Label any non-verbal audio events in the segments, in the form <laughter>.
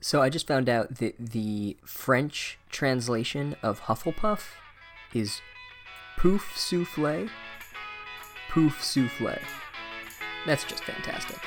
So I just found out that the French translation of Hufflepuff is Poufsouffle. Poof souffle. That's just fantastic.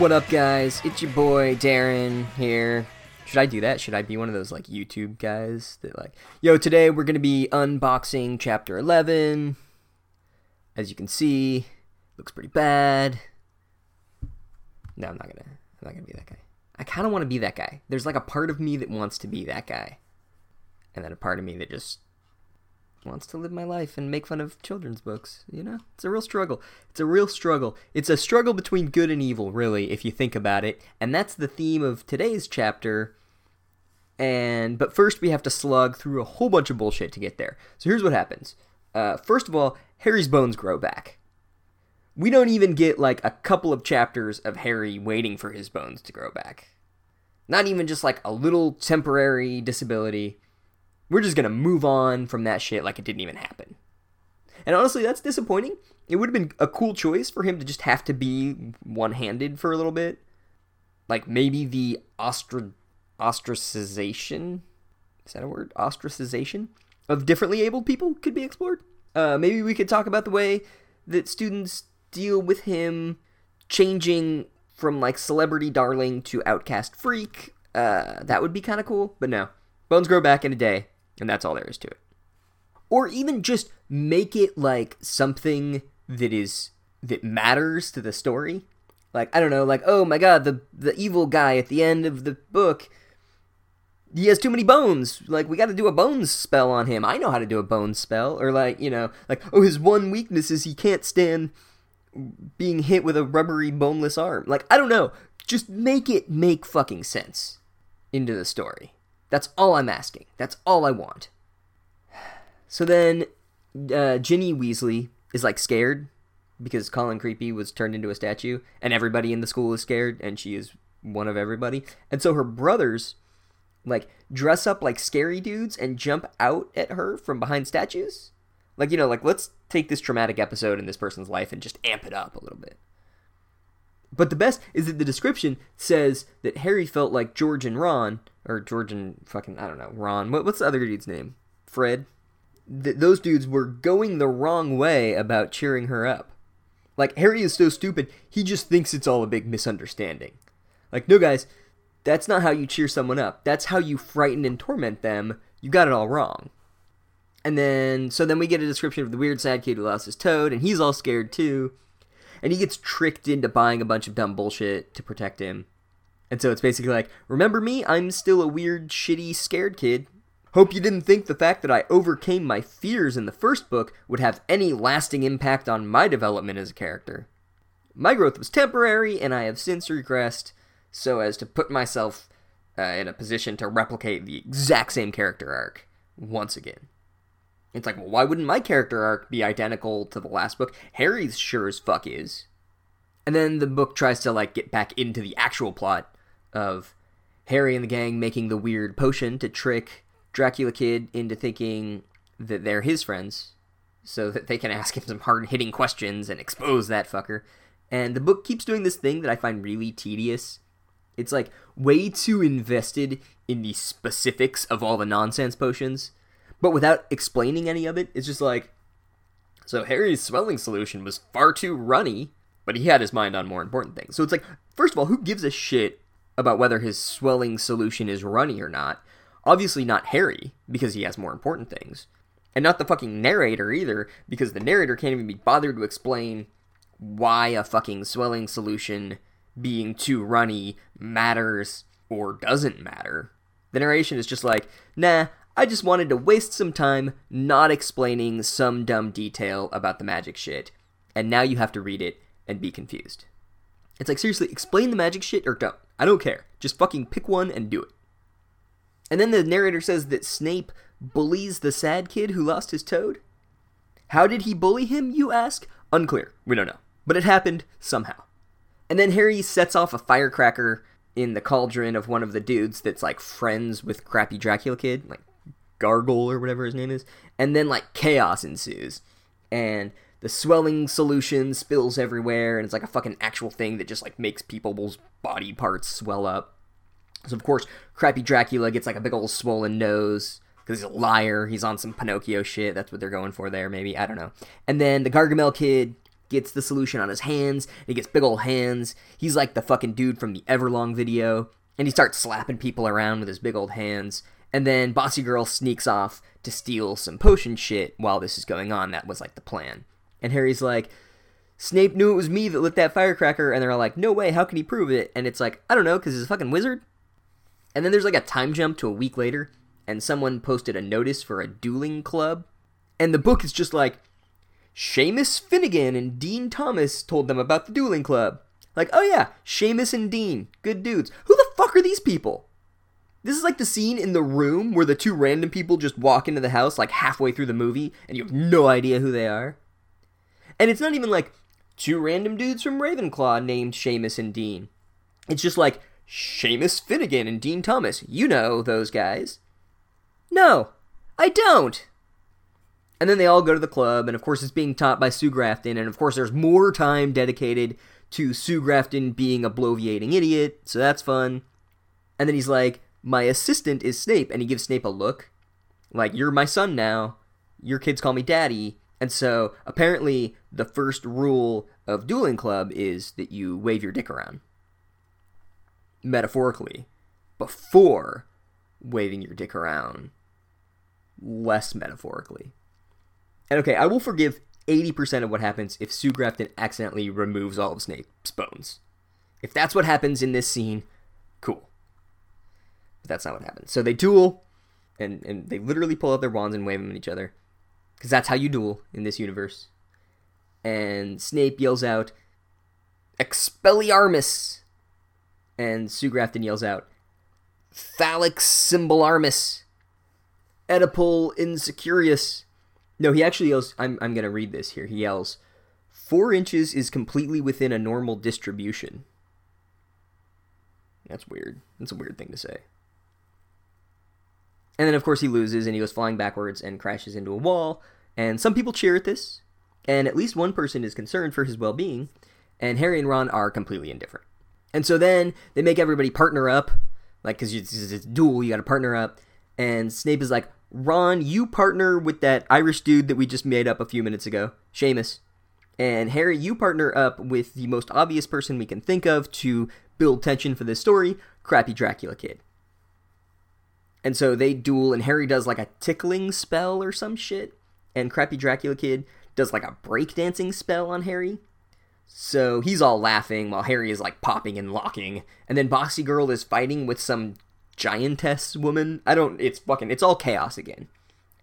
What up, guys? It's your boy Darren here. Should I do that? Should I be one of those like YouTube guys that like, yo, today we're gonna be unboxing chapter 11. As you can see, looks pretty bad. No, I'm not gonna. I'm not gonna be that guy. I kind of want to be that guy. There's like a part of me that wants to be that guy, and then a part of me that just wants to live my life and make fun of children's books. You know, it's a real struggle. It's a real struggle. It's a struggle between good and evil, really, if you think about it. And that's the theme of today's chapter. And but first, we have to slug through a whole bunch of bullshit to get there. So here's what happens. Uh, first of all, Harry's bones grow back. We don't even get like a couple of chapters of Harry waiting for his bones to grow back. Not even just like a little temporary disability we're just gonna move on from that shit like it didn't even happen. And honestly, that's disappointing. It would have been a cool choice for him to just have to be one handed for a little bit. Like maybe the ostra- ostracization is that a word? Ostracization of differently abled people could be explored. Uh, maybe we could talk about the way that students deal with him changing from like celebrity darling to outcast freak. Uh, that would be kind of cool, but no. Bones grow back in a day. And that's all there is to it. Or even just make it like something that is that matters to the story. Like I don't know, like oh my god, the the evil guy at the end of the book he has too many bones. Like we got to do a bones spell on him. I know how to do a bones spell or like, you know, like oh his one weakness is he can't stand being hit with a rubbery boneless arm. Like I don't know, just make it make fucking sense into the story. That's all I'm asking. That's all I want. So then, uh, Ginny Weasley is like scared because Colin Creepy was turned into a statue, and everybody in the school is scared, and she is one of everybody. And so her brothers like dress up like scary dudes and jump out at her from behind statues. Like, you know, like let's take this traumatic episode in this person's life and just amp it up a little bit. But the best is that the description says that Harry felt like George and Ron, or George and fucking, I don't know, Ron. What, what's the other dude's name? Fred? Th- those dudes were going the wrong way about cheering her up. Like, Harry is so stupid, he just thinks it's all a big misunderstanding. Like, no, guys, that's not how you cheer someone up. That's how you frighten and torment them. You got it all wrong. And then, so then we get a description of the weird sad kid who lost his toad, and he's all scared too and he gets tricked into buying a bunch of dumb bullshit to protect him. And so it's basically like, remember me? I'm still a weird, shitty, scared kid. Hope you didn't think the fact that I overcame my fears in the first book would have any lasting impact on my development as a character. My growth was temporary, and I have since regressed so as to put myself uh, in a position to replicate the exact same character arc once again. It's like, well, why wouldn't my character arc be identical to the last book? Harry's sure as fuck is. And then the book tries to like get back into the actual plot of Harry and the gang making the weird potion to trick Dracula Kid into thinking that they're his friends so that they can ask him some hard hitting questions and expose that fucker. And the book keeps doing this thing that I find really tedious. It's like way too invested in the specifics of all the nonsense potions but without explaining any of it. It's just like, so Harry's swelling solution was far too runny, but he had his mind on more important things. So it's like, first of all, who gives a shit about whether his swelling solution is runny or not? Obviously not Harry, because he has more important things. And not the fucking narrator either, because the narrator can't even be bothered to explain why a fucking swelling solution being too runny matters or doesn't matter. The narration is just like, nah, I just wanted to waste some time not explaining some dumb detail about the magic shit, and now you have to read it and be confused. It's like, seriously, explain the magic shit or don't. I don't care. Just fucking pick one and do it. And then the narrator says that Snape bullies the sad kid who lost his toad. How did he bully him, you ask? Unclear. We don't know. But it happened somehow. And then Harry sets off a firecracker in the cauldron of one of the dudes that's like friends with crappy Dracula kid, like Gargle or whatever his name is. And then like chaos ensues. And the swelling solution spills everywhere and it's like a fucking actual thing that just like makes people's body parts swell up. So of course, crappy Dracula gets like a big old swollen nose because he's a liar. He's on some Pinocchio shit. That's what they're going for there, maybe. I don't know. And then the Gargamel kid gets the solution on his hands. he gets big old hands. He's like the fucking dude from the Everlong video. And he starts slapping people around with his big old hands. And then Bossy Girl sneaks off to steal some potion shit while this is going on. That was like the plan. And Harry's like, Snape knew it was me that lit that firecracker. And they're all like, no way, how can he prove it? And it's like, I don't know, because he's a fucking wizard. And then there's like a time jump to a week later and someone posted a notice for a dueling club. And the book is just like, Seamus Finnigan and Dean Thomas told them about the dueling club. Like, oh yeah, Seamus and Dean, good dudes. Who the fuck are these people? This is like the scene in the room where the two random people just walk into the house like halfway through the movie and you have no idea who they are. And it's not even like two random dudes from Ravenclaw named Seamus and Dean. It's just like Seamus Finnigan and Dean Thomas. You know those guys. No, I don't. And then they all go to the club, and of course, it's being taught by Sue Grafton, and of course, there's more time dedicated to Sue Grafton being a bloviating idiot, so that's fun. And then he's like, My assistant is Snape, and he gives Snape a look. Like, you're my son now. Your kids call me daddy. And so, apparently, the first rule of Dueling Club is that you wave your dick around. Metaphorically. Before waving your dick around less metaphorically. And okay, I will forgive 80% of what happens if Sue Grafton accidentally removes all of Snape's bones. If that's what happens in this scene, cool. But that's not what happens. So they duel, and, and they literally pull out their wands and wave them at each other. Because that's how you duel in this universe. And Snape yells out, Expelliarmus! And Sue Grafton yells out, Phallic Symbolarmus! Oedipal Insecurius. No, he actually yells. I'm, I'm going to read this here. He yells, Four inches is completely within a normal distribution. That's weird. That's a weird thing to say. And then, of course, he loses and he goes flying backwards and crashes into a wall. And some people cheer at this, and at least one person is concerned for his well being, and Harry and Ron are completely indifferent. And so then they make everybody partner up, like, because it's, it's duel, you gotta partner up. And Snape is like, Ron, you partner with that Irish dude that we just made up a few minutes ago, Seamus. And Harry, you partner up with the most obvious person we can think of to build tension for this story, Crappy Dracula Kid. And so they duel, and Harry does like a tickling spell or some shit, and Crappy Dracula Kid does like a breakdancing spell on Harry. So he's all laughing while Harry is like popping and locking, and then Bossy Girl is fighting with some giantess woman. I don't. It's fucking. It's all chaos again.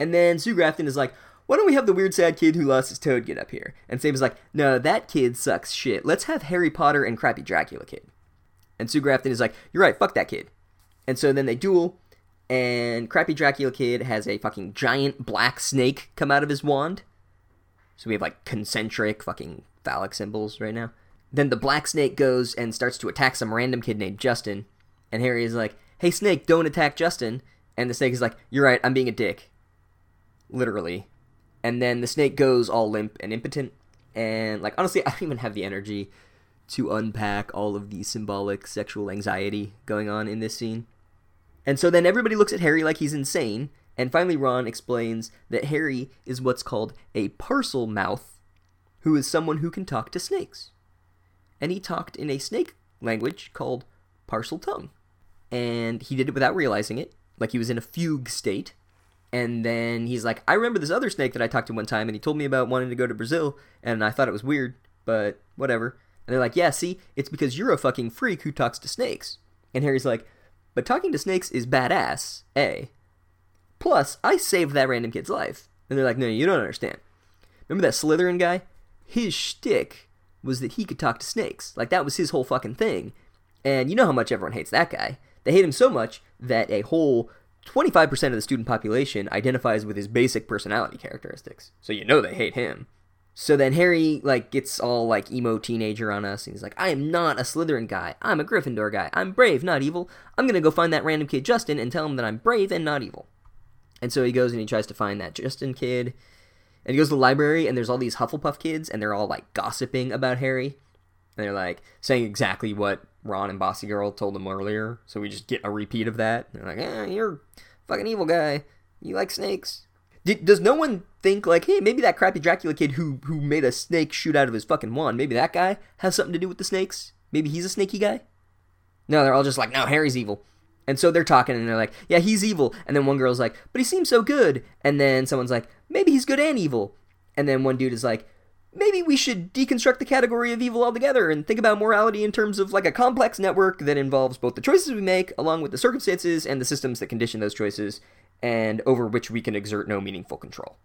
And then Sue Grafton is like, why don't we have the weird sad kid who lost his toad get up here? And is like, no, that kid sucks shit. Let's have Harry Potter and crappy Dracula kid. And Sue Grafton is like, you're right, fuck that kid. And so then they duel, and crappy Dracula kid has a fucking giant black snake come out of his wand. So we have like concentric fucking phallic symbols right now. Then the black snake goes and starts to attack some random kid named Justin. And Harry is like, hey, Snake, don't attack Justin. And the snake is like, you're right, I'm being a dick. Literally. And then the snake goes all limp and impotent. And, like, honestly, <laughs> I don't even have the energy to unpack all of the symbolic sexual anxiety going on in this scene. And so then everybody looks at Harry like he's insane. And finally, Ron explains that Harry is what's called a Parselmouth, who is someone who can talk to snakes. And he talked in a snake language called Parseltongue and he did it without realizing it, like he was in a fugue state. And then he's like, I remember this other snake that I talked to one time, and he told me about wanting to go to Brazil, and I thought it was weird, but whatever. And they're like, Yeah, see, it's because you're a fucking freak who talks to snakes. And Harry's like, But talking to snakes is badass, A. Plus, I saved that random kid's life. And they're like, No, you don't understand. Remember that Slytherin guy? His shtick was that he could talk to snakes. Like, that was his whole fucking thing. And you know how much everyone hates that guy. They hate him so much that a whole 25% of the student population identifies with his basic personality characteristics. So you know they hate him. So then Harry like gets all like emo teenager on us and he's like, I am not a Slytherin guy. I'm a Gryffindor guy. I'm brave, not evil. I'm gonna go find that random kid Justin and tell him that I'm brave and not evil. And so he goes and he tries to find that Justin kid. And he goes to the library and there's all these Hufflepuff kids and they're all like gossiping about Harry. And they're like saying exactly what Ron and Bossy Girl told him earlier. So we just get a repeat of that. And they're like, eh, you're fucking evil guy. You like snakes. Did, does no one think like, hey, maybe that crappy Dracula kid who who made a snake shoot out of his fucking wand, maybe that guy has something to do with the snakes? Maybe he's a snaky guy? No, they're all just like, no, Harry's evil. And so they're talking and they're like, yeah, he's evil. And then one girl's like, but he seems so good. And then someone's like, maybe he's good and evil. And then one dude is like, maybe we should deconstruct the category of evil altogether and think about morality in terms of like a complex network that involves both the choices we make along with the circumstances and the systems that condition those choices and over which we can exert no meaningful control.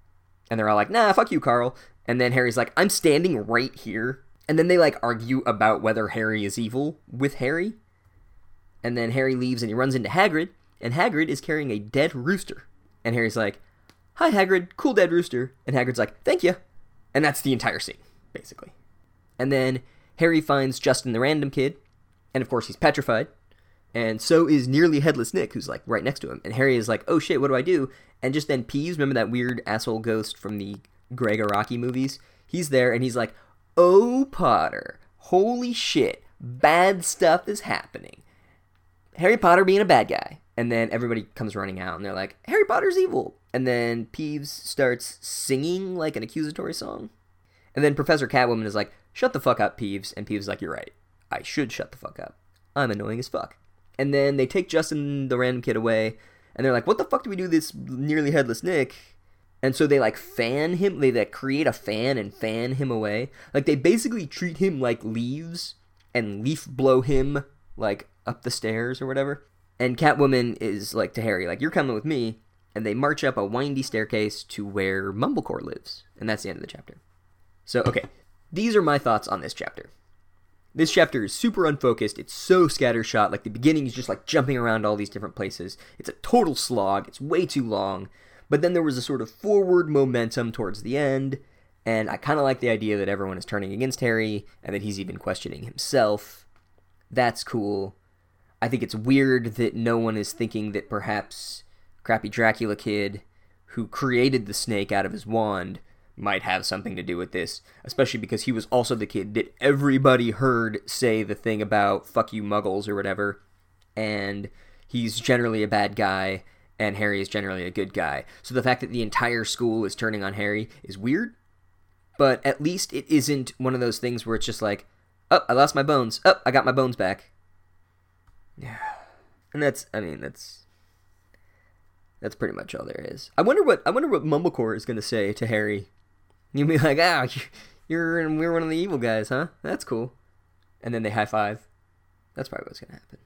And they're all like, nah, fuck you, Carl. And then Harry's like, I'm standing right here. And then they like argue about whether Harry is evil with Harry. And then Harry leaves and he runs into Hagrid, and Hagrid is carrying a dead rooster. And Harry's like, Hi, Hagrid, cool dead rooster. And Hagrid's like, Thank you. And that's the entire scene, basically. And then Harry finds Justin the random kid, and of course he's petrified and so is nearly headless Nick, who's like right next to him. And Harry is like, "Oh shit, what do I do?" And just then Peeves, remember that weird asshole ghost from the Gregg Araki movies? He's there, and he's like, "Oh Potter, holy shit, bad stuff is happening." Harry Potter being a bad guy, and then everybody comes running out, and they're like, "Harry Potter's evil." And then Peeves starts singing like an accusatory song, and then Professor Catwoman is like, "Shut the fuck up, Peeves." And Peeves is like, "You're right. I should shut the fuck up. I'm annoying as fuck." And then they take Justin, the random kid, away, and they're like, "What the fuck do we do this nearly headless Nick?" And so they like fan him. They like create a fan and fan him away. Like they basically treat him like leaves and leaf blow him like up the stairs or whatever. And Catwoman is like to Harry, like, "You're coming with me." And they march up a windy staircase to where Mumblecore lives, and that's the end of the chapter. So okay, these are my thoughts on this chapter. This chapter is super unfocused. It's so scattershot. Like the beginning is just like jumping around all these different places. It's a total slog. It's way too long. But then there was a sort of forward momentum towards the end, and I kind of like the idea that everyone is turning against Harry and that he's even questioning himself. That's cool. I think it's weird that no one is thinking that perhaps crappy Dracula kid who created the snake out of his wand might have something to do with this, especially because he was also the kid that everybody heard say the thing about fuck you muggles or whatever, and he's generally a bad guy, and Harry is generally a good guy. So the fact that the entire school is turning on Harry is weird, but at least it isn't one of those things where it's just like, oh, I lost my bones. Oh, I got my bones back. Yeah. And that's, I mean, that's that's pretty much all there is. I wonder what I wonder what Mumblecore is going to say to Harry You'd be like, ah, you're we're one of the evil guys, huh? That's cool. And then they high five. That's probably what's gonna happen.